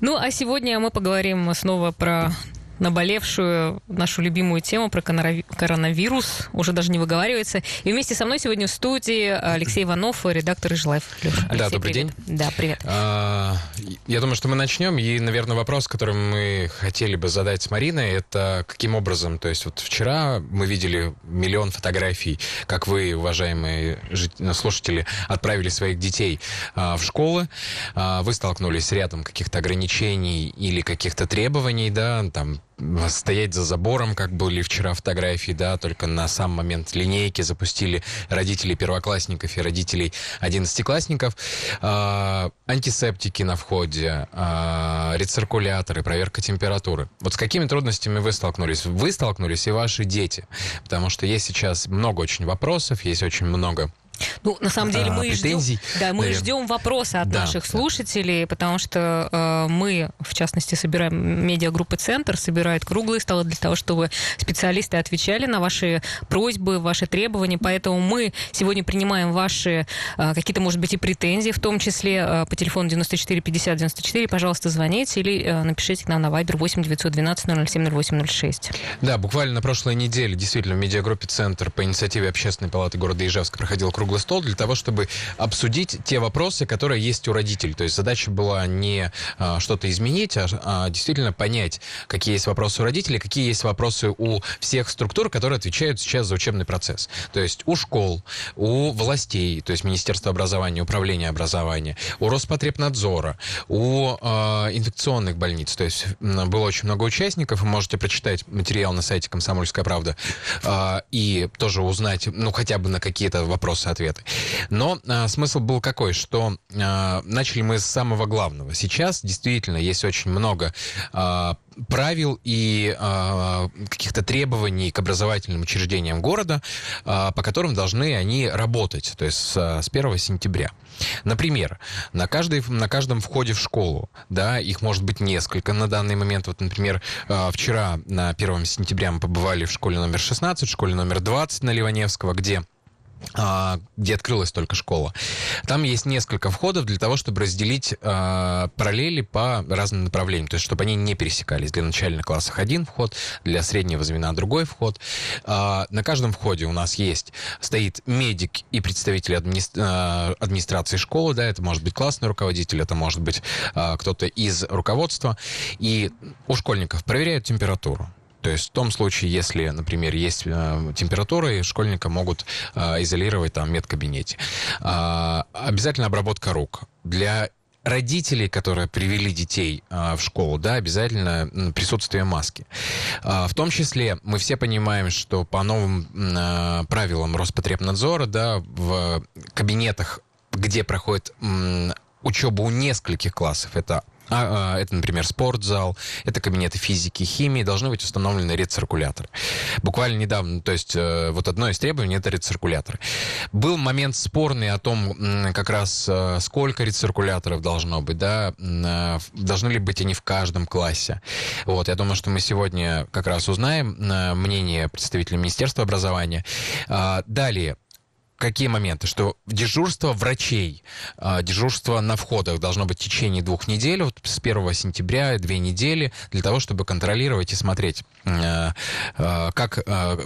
Ну, а сегодня мы поговорим снова про наболевшую нашу любимую тему про коронавирус. Уже даже не выговаривается. И вместе со мной сегодня в студии Алексей Иванов, редактор Ижлайф. Леша, Алексей, да, добрый привет. день. Да, привет. А, я думаю, что мы начнем. И, наверное, вопрос, который мы хотели бы задать с Мариной, это каким образом? То есть вот вчера мы видели миллион фотографий, как вы, уважаемые слушатели, отправили своих детей а, в школы. А, вы столкнулись с рядом каких-то ограничений или каких-то требований, да, там стоять за забором, как были вчера фотографии, да, только на сам момент линейки запустили родителей первоклассников и родителей одиннадцатиклассников. Э, антисептики на входе, э, рециркуляторы, проверка температуры. Вот с какими трудностями вы столкнулись? Вы столкнулись и ваши дети, потому что есть сейчас много очень вопросов, есть очень много ну, на самом деле, мы претензий. ждем, да, мы ждем вопросы от да, наших слушателей, потому что э, мы, в частности, собираем медиагруппы «Центр», собирают круглые столы для того, чтобы специалисты отвечали на ваши просьбы, ваши требования. Поэтому мы сегодня принимаем ваши э, какие-то, может быть, и претензии, в том числе э, по телефону 94 50 94. Пожалуйста, звоните или э, напишите к нам на Viber 8 912 007 0806. Да, буквально на прошлой неделе действительно в медиагруппе «Центр» по инициативе Общественной палаты города Ижевска проходил круглый круглый стол для того, чтобы обсудить те вопросы, которые есть у родителей. То есть задача была не а, что-то изменить, а, а действительно понять, какие есть вопросы у родителей, какие есть вопросы у всех структур, которые отвечают сейчас за учебный процесс. То есть у школ, у властей, то есть Министерства образования, Управления образования, у Роспотребнадзора, у э, инфекционных больниц. То есть было очень много участников, вы можете прочитать материал на сайте «Комсомольская правда» э, и тоже узнать, ну, хотя бы на какие-то вопросы ответы ответы. Но а, смысл был какой, что а, начали мы с самого главного. Сейчас действительно есть очень много а, правил и э, каких-то требований к образовательным учреждениям города, э, по которым должны они работать, то есть с, с 1 сентября. Например, на, каждой, на каждом входе в школу, да, их может быть несколько на данный момент. Вот, например, э, вчера на 1 сентября мы побывали в школе номер 16, в школе номер 20 на Ливаневского, где а, где открылась только школа. Там есть несколько входов для того, чтобы разделить э, параллели по разным направлениям, то есть чтобы они не пересекались. Для начальных классов один вход, для среднего звена другой вход. Э, на каждом входе у нас есть стоит медик и представитель админи... э, администрации школы, да, это может быть классный руководитель, это может быть э, кто-то из руководства, и у школьников проверяют температуру. То есть в том случае, если, например, есть э, температура, и школьника могут э, изолировать там в медкабинете. Э, обязательно обработка рук. Для родителей, которые привели детей э, в школу, да, обязательно присутствие маски. Э, в том числе мы все понимаем, что по новым правилам Роспотребнадзора, да, в кабинетах, где проходит учеба у нескольких классов, это а, а, это, например, спортзал, это кабинеты физики, химии, должны быть установлены рециркуляторы. Буквально недавно, то есть э, вот одно из требований это рециркуляторы. Был момент спорный о том, как раз э, сколько рециркуляторов должно быть, да, э, должны ли быть они в каждом классе. Вот, я думаю, что мы сегодня как раз узнаем мнение представителей Министерства образования. А, далее, какие моменты? Что дежурство врачей, а, дежурство на входах должно быть в течение двух недель, вот с 1 сентября две недели, для того, чтобы контролировать и смотреть, а, а, как,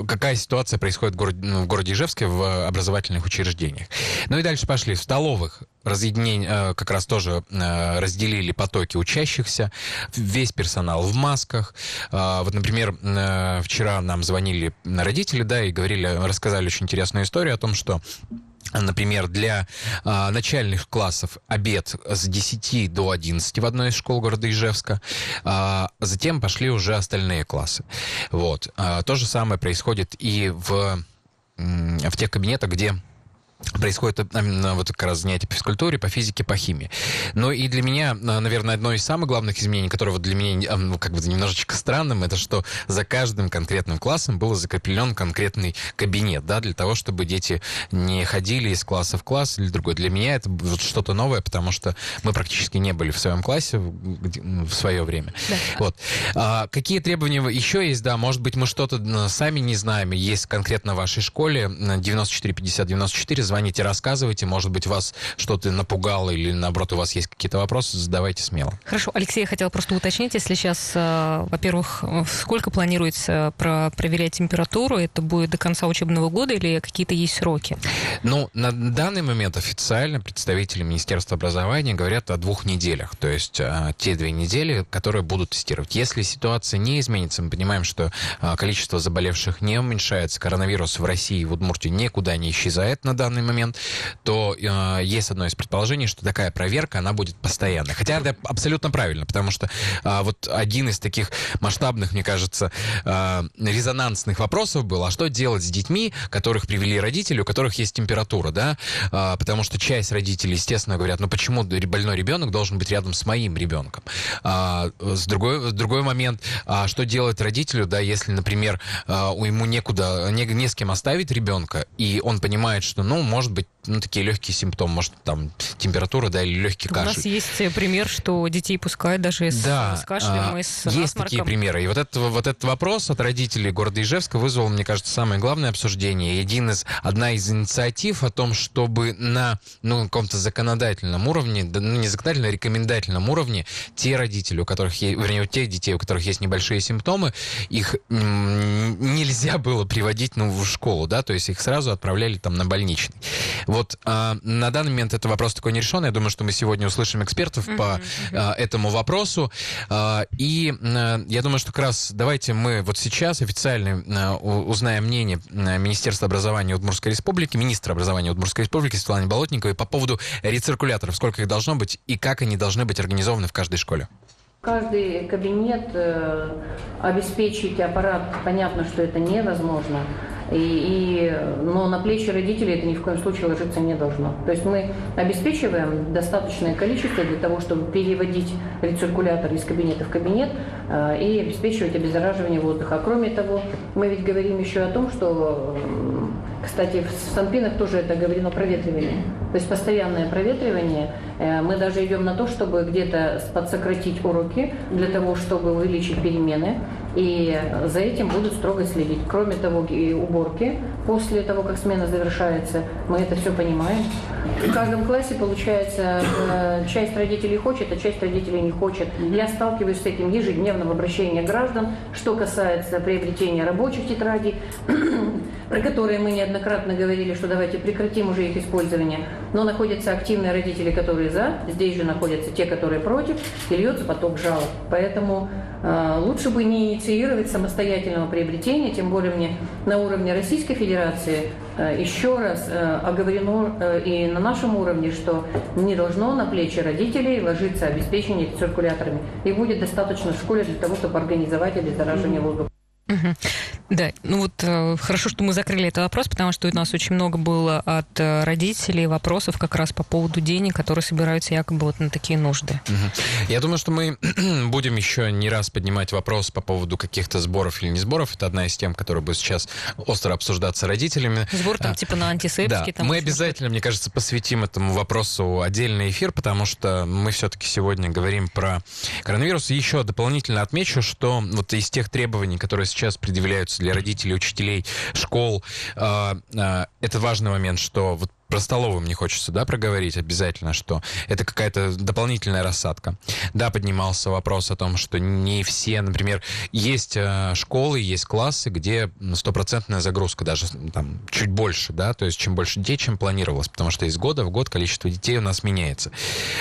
какая ситуация происходит в городе, ну, в Ижевске в образовательных учреждениях. Ну и дальше пошли. В столовых разъединение, как раз тоже разделили потоки учащихся, весь персонал в масках. Вот, например, вчера нам звонили родители, да, и говорили, рассказали очень интересную историю о том, что Например, для а, начальных классов обед с 10 до 11 в одной из школ города Ижевска. А, затем пошли уже остальные классы. Вот. А, то же самое происходит и в, в тех кабинетах, где происходит именно вот как раз занятие по физкультуре, по физике, по химии. Но и для меня, наверное, одно из самых главных изменений, которое вот для меня ну, как бы немножечко странным, это что за каждым конкретным классом был закреплен конкретный кабинет, да, для того, чтобы дети не ходили из класса в класс или другой. Для меня это вот что-то новое, потому что мы практически не были в своем классе в, в свое время. Да. Вот. А, какие требования еще есть? Да, может быть, мы что-то сами не знаем, есть конкретно в вашей школе 94 50 94 звоните, рассказывайте. Может быть, вас что-то напугало или, наоборот, у вас есть какие-то вопросы, задавайте смело. Хорошо. Алексей, я хотела просто уточнить, если сейчас, э, во-первых, сколько планируется про проверять температуру? Это будет до конца учебного года или какие-то есть сроки? Ну, на данный момент официально представители Министерства образования говорят о двух неделях. То есть а, те две недели, которые будут тестировать. Если ситуация не изменится, мы понимаем, что количество заболевших не уменьшается, коронавирус в России и в Удмуртии никуда не исчезает на данный момент, то а, есть одно из предположений, что такая проверка, она будет постоянной. Хотя это абсолютно правильно, потому что а, вот один из таких масштабных, мне кажется, а, резонансных вопросов был, а что делать с детьми, которых привели родители, у которых есть температура, да? А, потому что часть родителей, естественно, говорят, ну почему больной ребенок должен быть рядом с моим ребенком? А, с другой, с другой момент, а что делать родителю, да, если, например, а, ему некуда, не, не с кем оставить ребенка, и он понимает, что, ну, может быть, ну, такие легкие симптомы, может, там температура, да, или легкий кашель. У нас есть э, пример, что детей пускают даже с, да, с кашлем а, и с Есть насморком. такие примеры. И вот, это, вот этот вопрос от родителей города Ижевска вызвал, мне кажется, самое главное обсуждение. Один из, одна из инициатив о том, чтобы на ну, каком-то законодательном уровне, да, ну, не законодательном, а рекомендательном уровне, те родители, у которых есть, вернее, у тех детей, у которых есть небольшие симптомы, их нельзя было приводить ну, в школу, да, то есть их сразу отправляли там на больничный. Вот а, на данный момент это вопрос такой нерешенный. Я думаю, что мы сегодня услышим экспертов по. А, этому вопросу. А, и а, я думаю, что как раз давайте мы вот сейчас официально а, узнаем мнение Министерства образования Удмуртской Республики, министра образования Удмуртской Республики Светланы Болотниковой по поводу рециркуляторов, сколько их должно быть и как они должны быть организованы в каждой школе. Каждый кабинет э, обеспечить аппарат, понятно, что это невозможно. И, но на плечи родителей это ни в коем случае ложиться не должно. То есть мы обеспечиваем достаточное количество для того, чтобы переводить рециркулятор из кабинета в кабинет э, и обеспечивать обеззараживание воздуха. А кроме того, мы ведь говорим еще о том, что, кстати, в Санпинах тоже это говорено проветривание. То есть постоянное проветривание. Э, мы даже идем на то, чтобы где-то подсократить уроки для того, чтобы увеличить перемены. И за этим будут строго следить. Кроме того, и уборки после того, как смена завершается, мы это все понимаем. В каждом классе, получается, э, часть родителей хочет, а часть родителей не хочет. Я сталкиваюсь с этим ежедневно в обращении граждан, что касается приобретения рабочих тетрадей, про которые мы неоднократно говорили, что давайте прекратим уже их использование. Но находятся активные родители, которые за, здесь же находятся те, которые против, и льется поток жалоб. Поэтому э, лучше бы не инициировать самостоятельного приобретения, тем более мне на уровне Российской Федерации э, еще раз э, оговорено э, и на нашем уровне, что не должно на плечи родителей ложиться обеспечение циркуляторами. И будет достаточно в школе для того, чтобы организовать обеззараживание воздуха. Угу. Да, ну вот э, хорошо, что мы закрыли этот вопрос, потому что у нас очень много было от э, родителей вопросов как раз по поводу денег, которые собираются якобы вот на такие нужды. Угу. Я думаю, что мы будем еще не раз поднимать вопрос по поводу каких-то сборов или не сборов. Это одна из тем, которая будет сейчас остро обсуждаться родителями. Сбор там а, типа на антисептики. Да, там мы обязательно, мне кажется, посвятим этому вопросу отдельный эфир, потому что мы все-таки сегодня говорим про коронавирус. И еще дополнительно отмечу, что вот из тех требований, которые сейчас предъявляются для родителей, учителей, школ. А, а, это важный момент, что вот про столовую мне хочется, да, проговорить обязательно, что это какая-то дополнительная рассадка. Да, поднимался вопрос о том, что не все, например, есть э, школы, есть классы, где стопроцентная загрузка, даже там чуть больше, да, то есть чем больше детей, чем планировалось, потому что из года в год количество детей у нас меняется.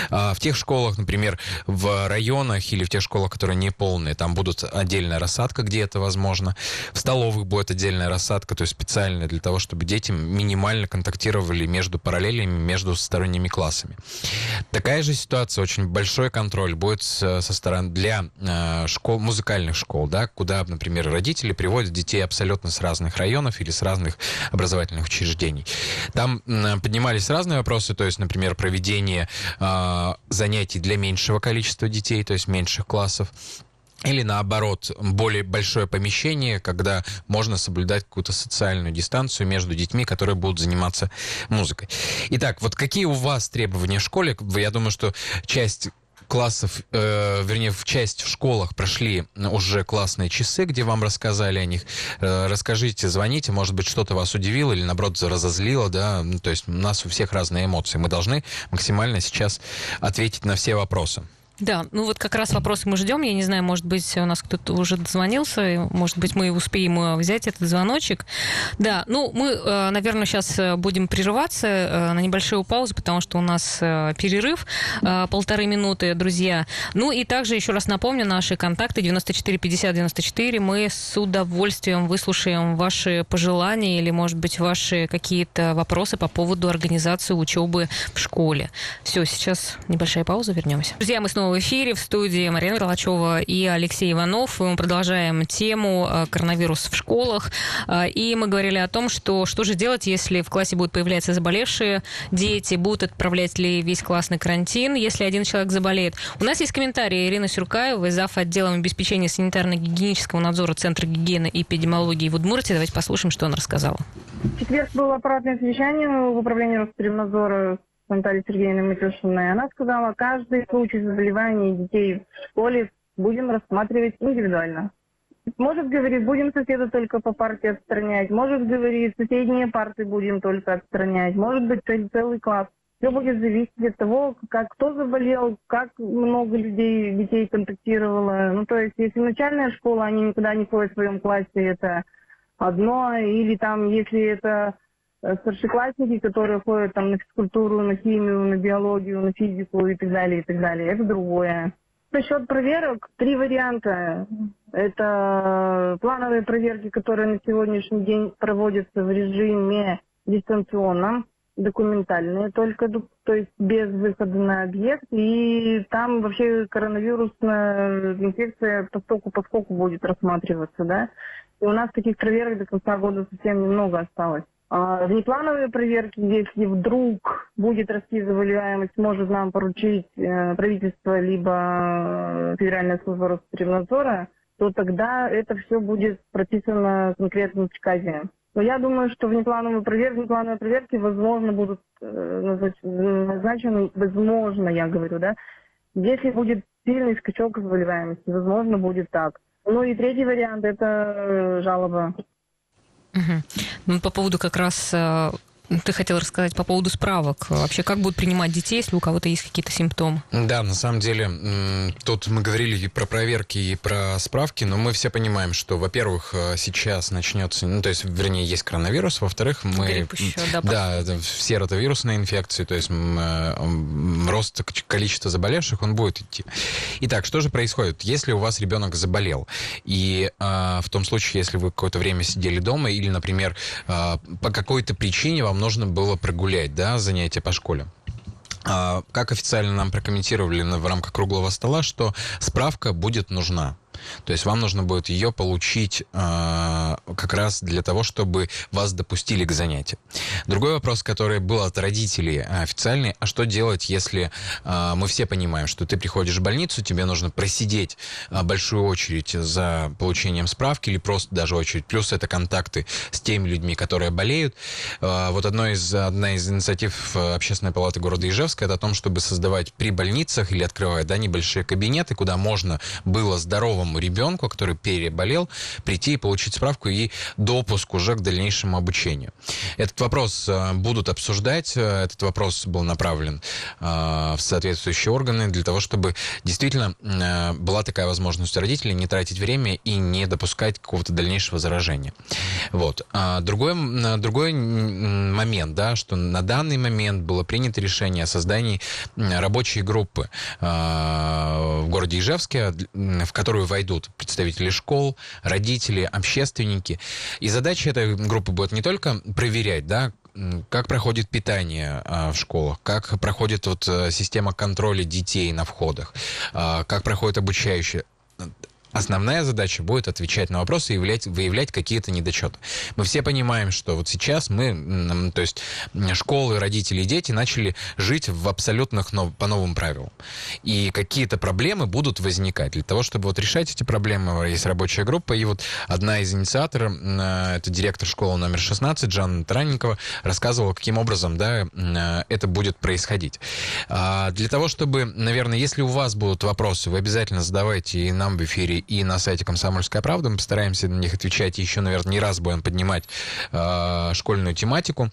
А в тех школах, например, в районах или в тех школах, которые не полные, там будут отдельная рассадка, где это возможно. В столовых будет отдельная рассадка, то есть специальная для того, чтобы дети минимально контактировали между параллелями, между сторонними классами. Такая же ситуация, очень большой контроль будет со стороны для э, школ, музыкальных школ, да, куда, например, родители приводят детей абсолютно с разных районов или с разных образовательных учреждений. Там поднимались разные вопросы, то есть, например, проведение э, занятий для меньшего количества детей, то есть меньших классов, или наоборот, более большое помещение, когда можно соблюдать какую-то социальную дистанцию между детьми, которые будут заниматься музыкой. Итак, вот какие у вас требования в школе? Я думаю, что часть классов, э, вернее, в часть в школах прошли уже классные часы, где вам рассказали о них. Э, расскажите, звоните, может быть, что-то вас удивило или, наоборот, разозлило, да, ну, то есть у нас у всех разные эмоции. Мы должны максимально сейчас ответить на все вопросы. Да, ну вот как раз вопросы мы ждем. Я не знаю, может быть, у нас кто-то уже дозвонился, может быть, мы успеем э, взять этот звоночек. Да, ну мы, э, наверное, сейчас э, будем прерываться на небольшую паузу, потому что у нас перерыв полторы минуты, друзья. Ну и также еще раз напомню, наши контакты 94 50 94. Мы с удовольствием выслушаем ваши пожелания или, может быть, ваши какие-то вопросы по поводу организации учебы в школе. Все, сейчас небольшая пауза, вернемся. Друзья, мы снова снова в эфире в студии Марина Мерлачева и Алексей Иванов. Мы продолжаем тему э, коронавирус в школах. Э, и мы говорили о том, что что же делать, если в классе будут появляться заболевшие дети, будут отправлять ли весь классный карантин, если один человек заболеет. У нас есть комментарий Ирины Сюркаевой, зав. отделом обеспечения санитарно-гигиенического надзора Центра гигиены и эпидемиологии в Удмуртии. Давайте послушаем, что она рассказала. В четверг было аппаратное совещание в управлении Роспотребнадзора Натальей Сергеевной Матюшиной. Она сказала, каждый случай заболевания детей в школе будем рассматривать индивидуально. Может, говорит, будем соседа только по парте отстранять. Может, говорит, соседние парты будем только отстранять. Может быть, целый класс. Все будет зависеть от того, как кто заболел, как много людей, детей контактировало. Ну, то есть, если начальная школа, они никуда не ходят в своем классе, это одно. Или там, если это старшеклассники, которые ходят там на физкультуру, на химию, на биологию, на физику и так далее, и так далее. Это другое. Насчет проверок три варианта. Это плановые проверки, которые на сегодняшний день проводятся в режиме дистанционном, документальные только, то есть без выхода на объект. И там вообще коронавирусная инфекция постоку поскольку будет рассматриваться, да. И у нас таких проверок до конца года совсем немного осталось. А, внеплановые проверки, если вдруг будет расти заболеваемость, может нам поручить э, правительство либо э, Федеральная служба Роспотребнадзора, то тогда это все будет прописано конкретно в приказе. Но я думаю, что внеплановые проверки, внеплановые проверки, возможно, будут э, назначены, возможно, я говорю, да, если будет сильный скачок заболеваемости, возможно, будет так. Ну и третий вариант – это жалоба Угу. По поводу как раз э, ты хотел рассказать по поводу справок. Вообще, как будут принимать детей, если у кого-то есть какие-то симптомы? Да, на самом деле, тут мы говорили и про проверки, и про справки, но мы все понимаем, что, во-первых, э, сейчас начнется, ну, то есть, вернее, есть коронавирус, во-вторых, мы... еще, да, да, все ротовирусные инфекции, то есть э, рост количества заболевших, он будет идти. Итак, что же происходит? Если у вас ребенок заболел, и э, в том случае, если вы какое-то время сидели дома, или, например, э, по какой-то причине вам нужно было прогулять, да, занятия по школе. А, как официально нам прокомментировали в рамках круглого стола, что справка будет нужна. То есть вам нужно будет ее получить э, как раз для того, чтобы вас допустили к занятию. Другой вопрос, который был от родителей официальный, а что делать, если э, мы все понимаем, что ты приходишь в больницу, тебе нужно просидеть э, большую очередь за получением справки или просто даже очередь, плюс это контакты с теми людьми, которые болеют. Э, вот одно из, одна из инициатив Общественной палаты города Ижевска это о том, чтобы создавать при больницах или открывать да, небольшие кабинеты, куда можно было здоровым здоровому ребенку, который переболел, прийти и получить справку и допуск уже к дальнейшему обучению. Этот вопрос э, будут обсуждать, э, этот вопрос был направлен э, в соответствующие органы для того, чтобы действительно была такая возможность у родителей не тратить время и не допускать какого-то дальнейшего заражения. Вот. А другой, другой момент, да, что на данный момент было принято решение о создании рабочей группы в городе Ижевске, в которую войдут представители школ, родители, общественники. И задача этой группы будет не только проверять, да, как проходит питание а, в школах, как проходит вот э, система контроля детей на входах, а, как проходит обучающее основная задача будет отвечать на вопросы и выявлять, выявлять какие-то недочеты. Мы все понимаем, что вот сейчас мы, то есть школы, родители и дети начали жить в абсолютных нов, по новым правилам. И какие-то проблемы будут возникать. Для того, чтобы вот решать эти проблемы, есть рабочая группа, и вот одна из инициаторов, э, это директор школы номер 16, Жанна Таранникова, рассказывала, каким образом да, э, это будет происходить. А, для того, чтобы, наверное, если у вас будут вопросы, вы обязательно задавайте и нам в эфире, и на сайте «Комсомольская правда». Мы постараемся на них отвечать. И еще, наверное, не раз будем поднимать э, школьную тематику.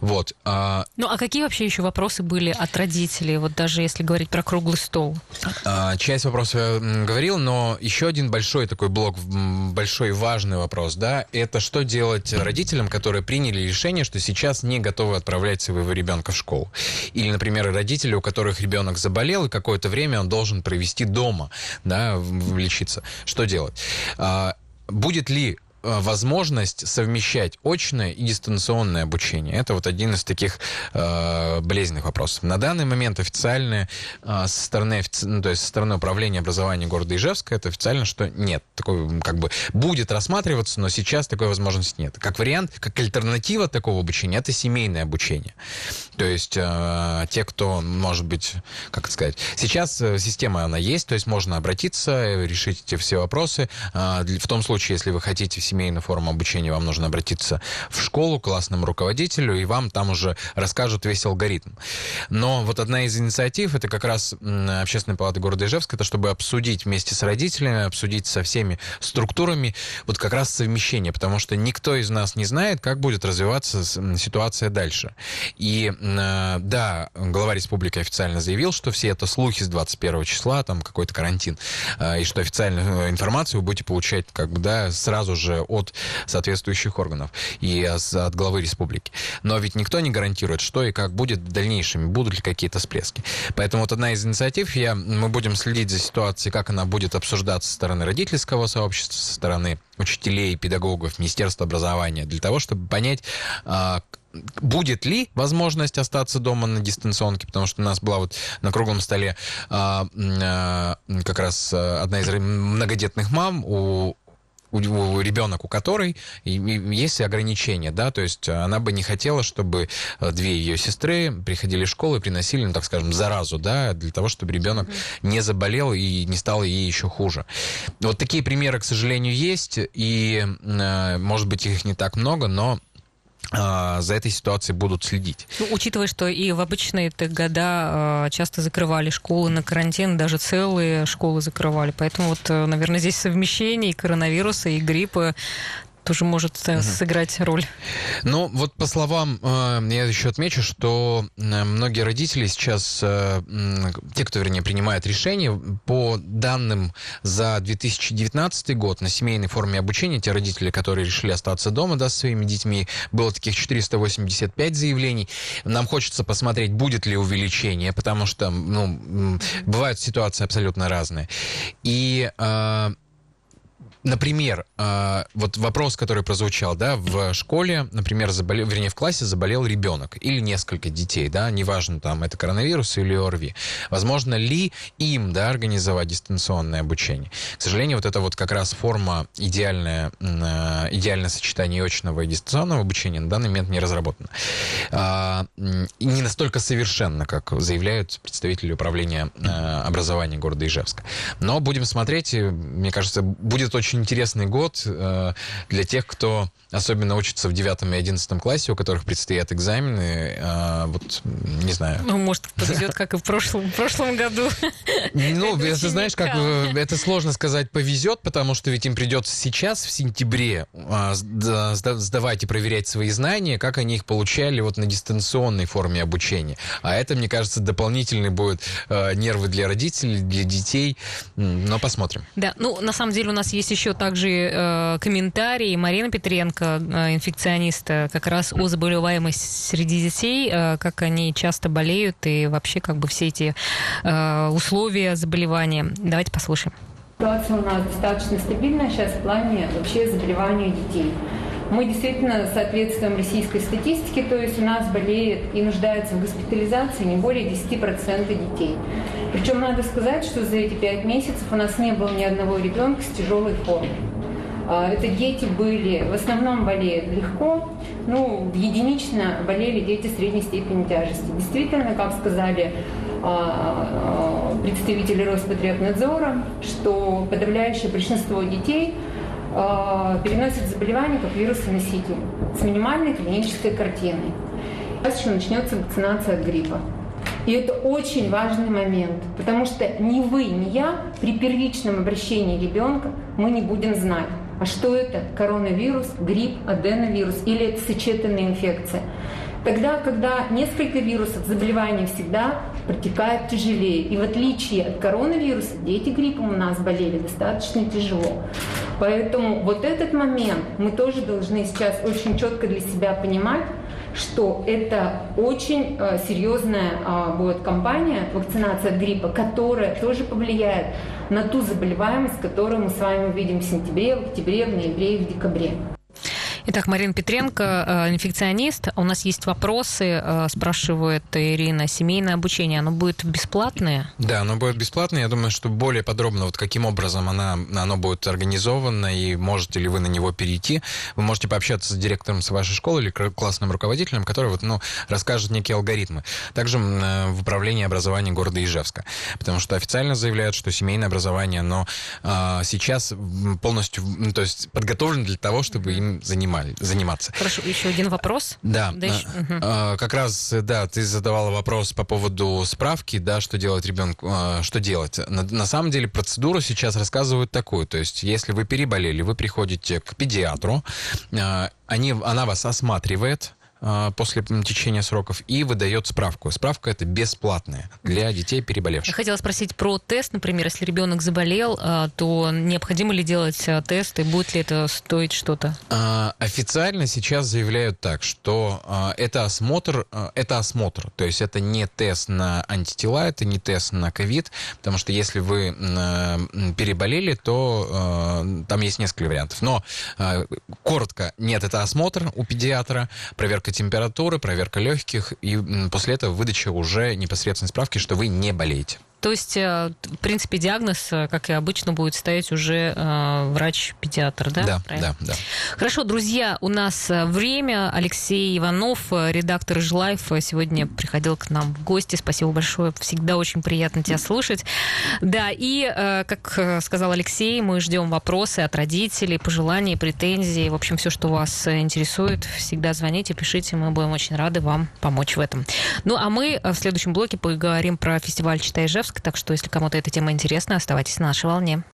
Вот. Э, ну, а какие вообще еще вопросы были от родителей, вот даже если говорить про круглый стол? Э, часть вопросов я говорил, но еще один большой такой блок, большой важный вопрос, да, это что делать родителям, которые приняли решение, что сейчас не готовы отправлять своего ребенка в школу. Или, например, родители, у которых ребенок заболел, и какое-то время он должен провести дома, да, лечиться. Что делать? А, будет ли возможность совмещать очное и дистанционное обучение. Это вот один из таких э, болезненных вопросов. На данный момент официально э, со стороны, ну, то есть со стороны управления образования города Ижевска это официально, что нет. Такой, как бы, будет рассматриваться, но сейчас такой возможности нет. Как вариант, как альтернатива такого обучения, это семейное обучение. То есть э, те, кто, может быть, как сказать, сейчас э, система, она есть, то есть можно обратиться, решить эти все вопросы. Э, в том случае, если вы хотите в семейную форму обучения, вам нужно обратиться в школу к классному руководителю, и вам там уже расскажут весь алгоритм. Но вот одна из инициатив, это как раз Общественная палата города Ижевска, это чтобы обсудить вместе с родителями, обсудить со всеми структурами вот как раз совмещение, потому что никто из нас не знает, как будет развиваться ситуация дальше. И э, да, глава республики официально заявил, что все это слухи с 21 числа, там какой-то карантин, э, и что официальную информацию вы будете получать как бы, да, сразу же от соответствующих органов и от главы республики. Но ведь никто не гарантирует, что и как будет в дальнейшем, будут ли какие-то всплески. Поэтому вот одна из инициатив, я, мы будем следить за ситуацией, как она будет обсуждаться со стороны родительского сообщества, со стороны учителей, педагогов, Министерства образования, для того, чтобы понять, а, будет ли возможность остаться дома на дистанционке, потому что у нас была вот на круглом столе а, а, как раз одна из многодетных мам, у у, ребенок у которой есть ограничения, да, то есть она бы не хотела, чтобы э, две ее сестры приходили в школу и приносили, ну, так скажем, заразу, да, для того, чтобы ребенок не заболел и не стало ей еще хуже. Вот такие примеры, к сожалению, есть, и, э, может быть, их не так много, но за этой ситуацией будут следить. Ну, учитывая, что и в обычные года а, часто закрывали школы на карантин, даже целые школы закрывали. Поэтому вот, э, наверное, здесь совмещение и коронавируса, и гриппа тоже может угу. сыграть роль. Ну, вот по словам, э, я еще отмечу, что э, многие родители сейчас, те, кто, вернее, принимает решения, по данным за 2019 год на семейной форме обучения, те родители, которые решили остаться дома, да, со своими детьми, было таких 485 заявлений. Нам хочется посмотреть, будет ли увеличение, потому что, ну, бывают ситуации абсолютно разные. И Например, э, вот вопрос, который прозвучал, да, в школе, например, заболел, вернее, в классе заболел ребенок или несколько детей, да, неважно, там, это коронавирус или ОРВИ. Возможно ли им, да, организовать дистанционное обучение? К сожалению, вот это вот как раз форма идеальная, э, идеальное сочетание очного и дистанционного обучения на данный момент не разработана. Э, и не настолько совершенно, как заявляют представители управления образования города Ижевска. Но будем смотреть, мне кажется, будет очень очень интересный год э, для тех, кто особенно учится в девятом и одиннадцатом классе, у которых предстоят экзамены. Э, вот, не знаю. Ну, может, повезет, как и в прошлом, в прошлом году. Ну, это, это знаешь, как э, это сложно сказать повезет, потому что ведь им придется сейчас, в сентябре, э, сдавать и проверять свои знания, как они их получали вот на дистанционной форме обучения. А это, мне кажется, дополнительный будет э, нервы для родителей, для детей. Но посмотрим. Да, ну, на самом деле у нас есть еще еще также э, комментарий Марина Петренко, э, инфекциониста, как раз о заболеваемости среди детей, э, как они часто болеют и вообще как бы все эти э, условия заболевания. Давайте послушаем. Ситуация у нас достаточно стабильная сейчас в плане вообще заболевания детей. Мы действительно соответствуем российской статистике, то есть у нас болеет и нуждается в госпитализации не более 10% детей. Причем надо сказать, что за эти пять месяцев у нас не было ни одного ребенка с тяжелой формой. А, это дети были, в основном болеют легко, ну, единично болели дети средней степени тяжести. Действительно, как сказали а, а, представители Роспотребнадзора, что подавляющее большинство детей переносят заболевания как вирусоноситель с минимальной клинической картиной. Сейчас еще начнется вакцинация от гриппа. И это очень важный момент, потому что ни вы, ни я при первичном обращении ребенка мы не будем знать, а что это? Коронавирус, грипп, аденовирус или это сочетанная инфекция? Тогда, когда несколько вирусов, заболевания всегда протекают тяжелее. И в отличие от коронавируса, дети гриппом у нас болели достаточно тяжело. Поэтому вот этот момент мы тоже должны сейчас очень четко для себя понимать, что это очень э, серьезная э, будет кампания вакцинация от гриппа, которая тоже повлияет на ту заболеваемость, которую мы с вами увидим в сентябре, в октябре, в ноябре и в декабре. Итак, Марина Петренко, э, инфекционист. У нас есть вопросы, э, спрашивает Ирина. Семейное обучение, оно будет бесплатное? Да, оно будет бесплатное. Я думаю, что более подробно, вот каким образом она, оно будет организовано и можете ли вы на него перейти, вы можете пообщаться с директором с вашей школы или классным руководителем, который вот, ну, расскажет некие алгоритмы. Также э, в управлении образования города Ижевска. Потому что официально заявляют, что семейное образование, оно сейчас полностью, то есть подготовлено для того, чтобы им заниматься занимали, заниматься. Хорошо, еще один вопрос. Да, да еще... а, как раз, да, ты задавала вопрос по поводу справки, да, что делать ребенку, а, что делать. На, на самом деле процедуру сейчас рассказывают такую, то есть если вы переболели, вы приходите к педиатру, а, они, она вас осматривает, после течения сроков и выдает справку. Справка это бесплатная для детей переболевших. Я хотела спросить про тест, например, если ребенок заболел, а, то необходимо ли делать а, тест и будет ли это стоить что-то? Официально сейчас заявляют так, что это осмотр, это осмотр, то есть это не тест на антитела, это не тест на ковид, потому что если вы переболели, то там есть несколько вариантов. Но коротко, нет, это осмотр у педиатра, проверка температуры, проверка легких, и после этого выдача уже непосредственной справки, что вы не болеете. То есть, э, в принципе, диагноз, э, как и обычно, будет ставить уже э, врач-педиатр, да? Да, Правильно? да, да. Хорошо, друзья, у нас время. Алексей Иванов, редактор «Жилайф», сегодня приходил к нам в гости. Спасибо большое, всегда очень приятно тебя слушать. Да, и, как сказал Алексей, мы ждем вопросы от родителей, пожеланий, претензий, в общем, все, что вас интересует, всегда звоните, пишите, мы будем очень рады вам помочь в этом. Ну, а мы в следующем блоке поговорим про фестиваль «Читай Ижевск», так что, если кому-то эта тема интересна, оставайтесь на нашей волне.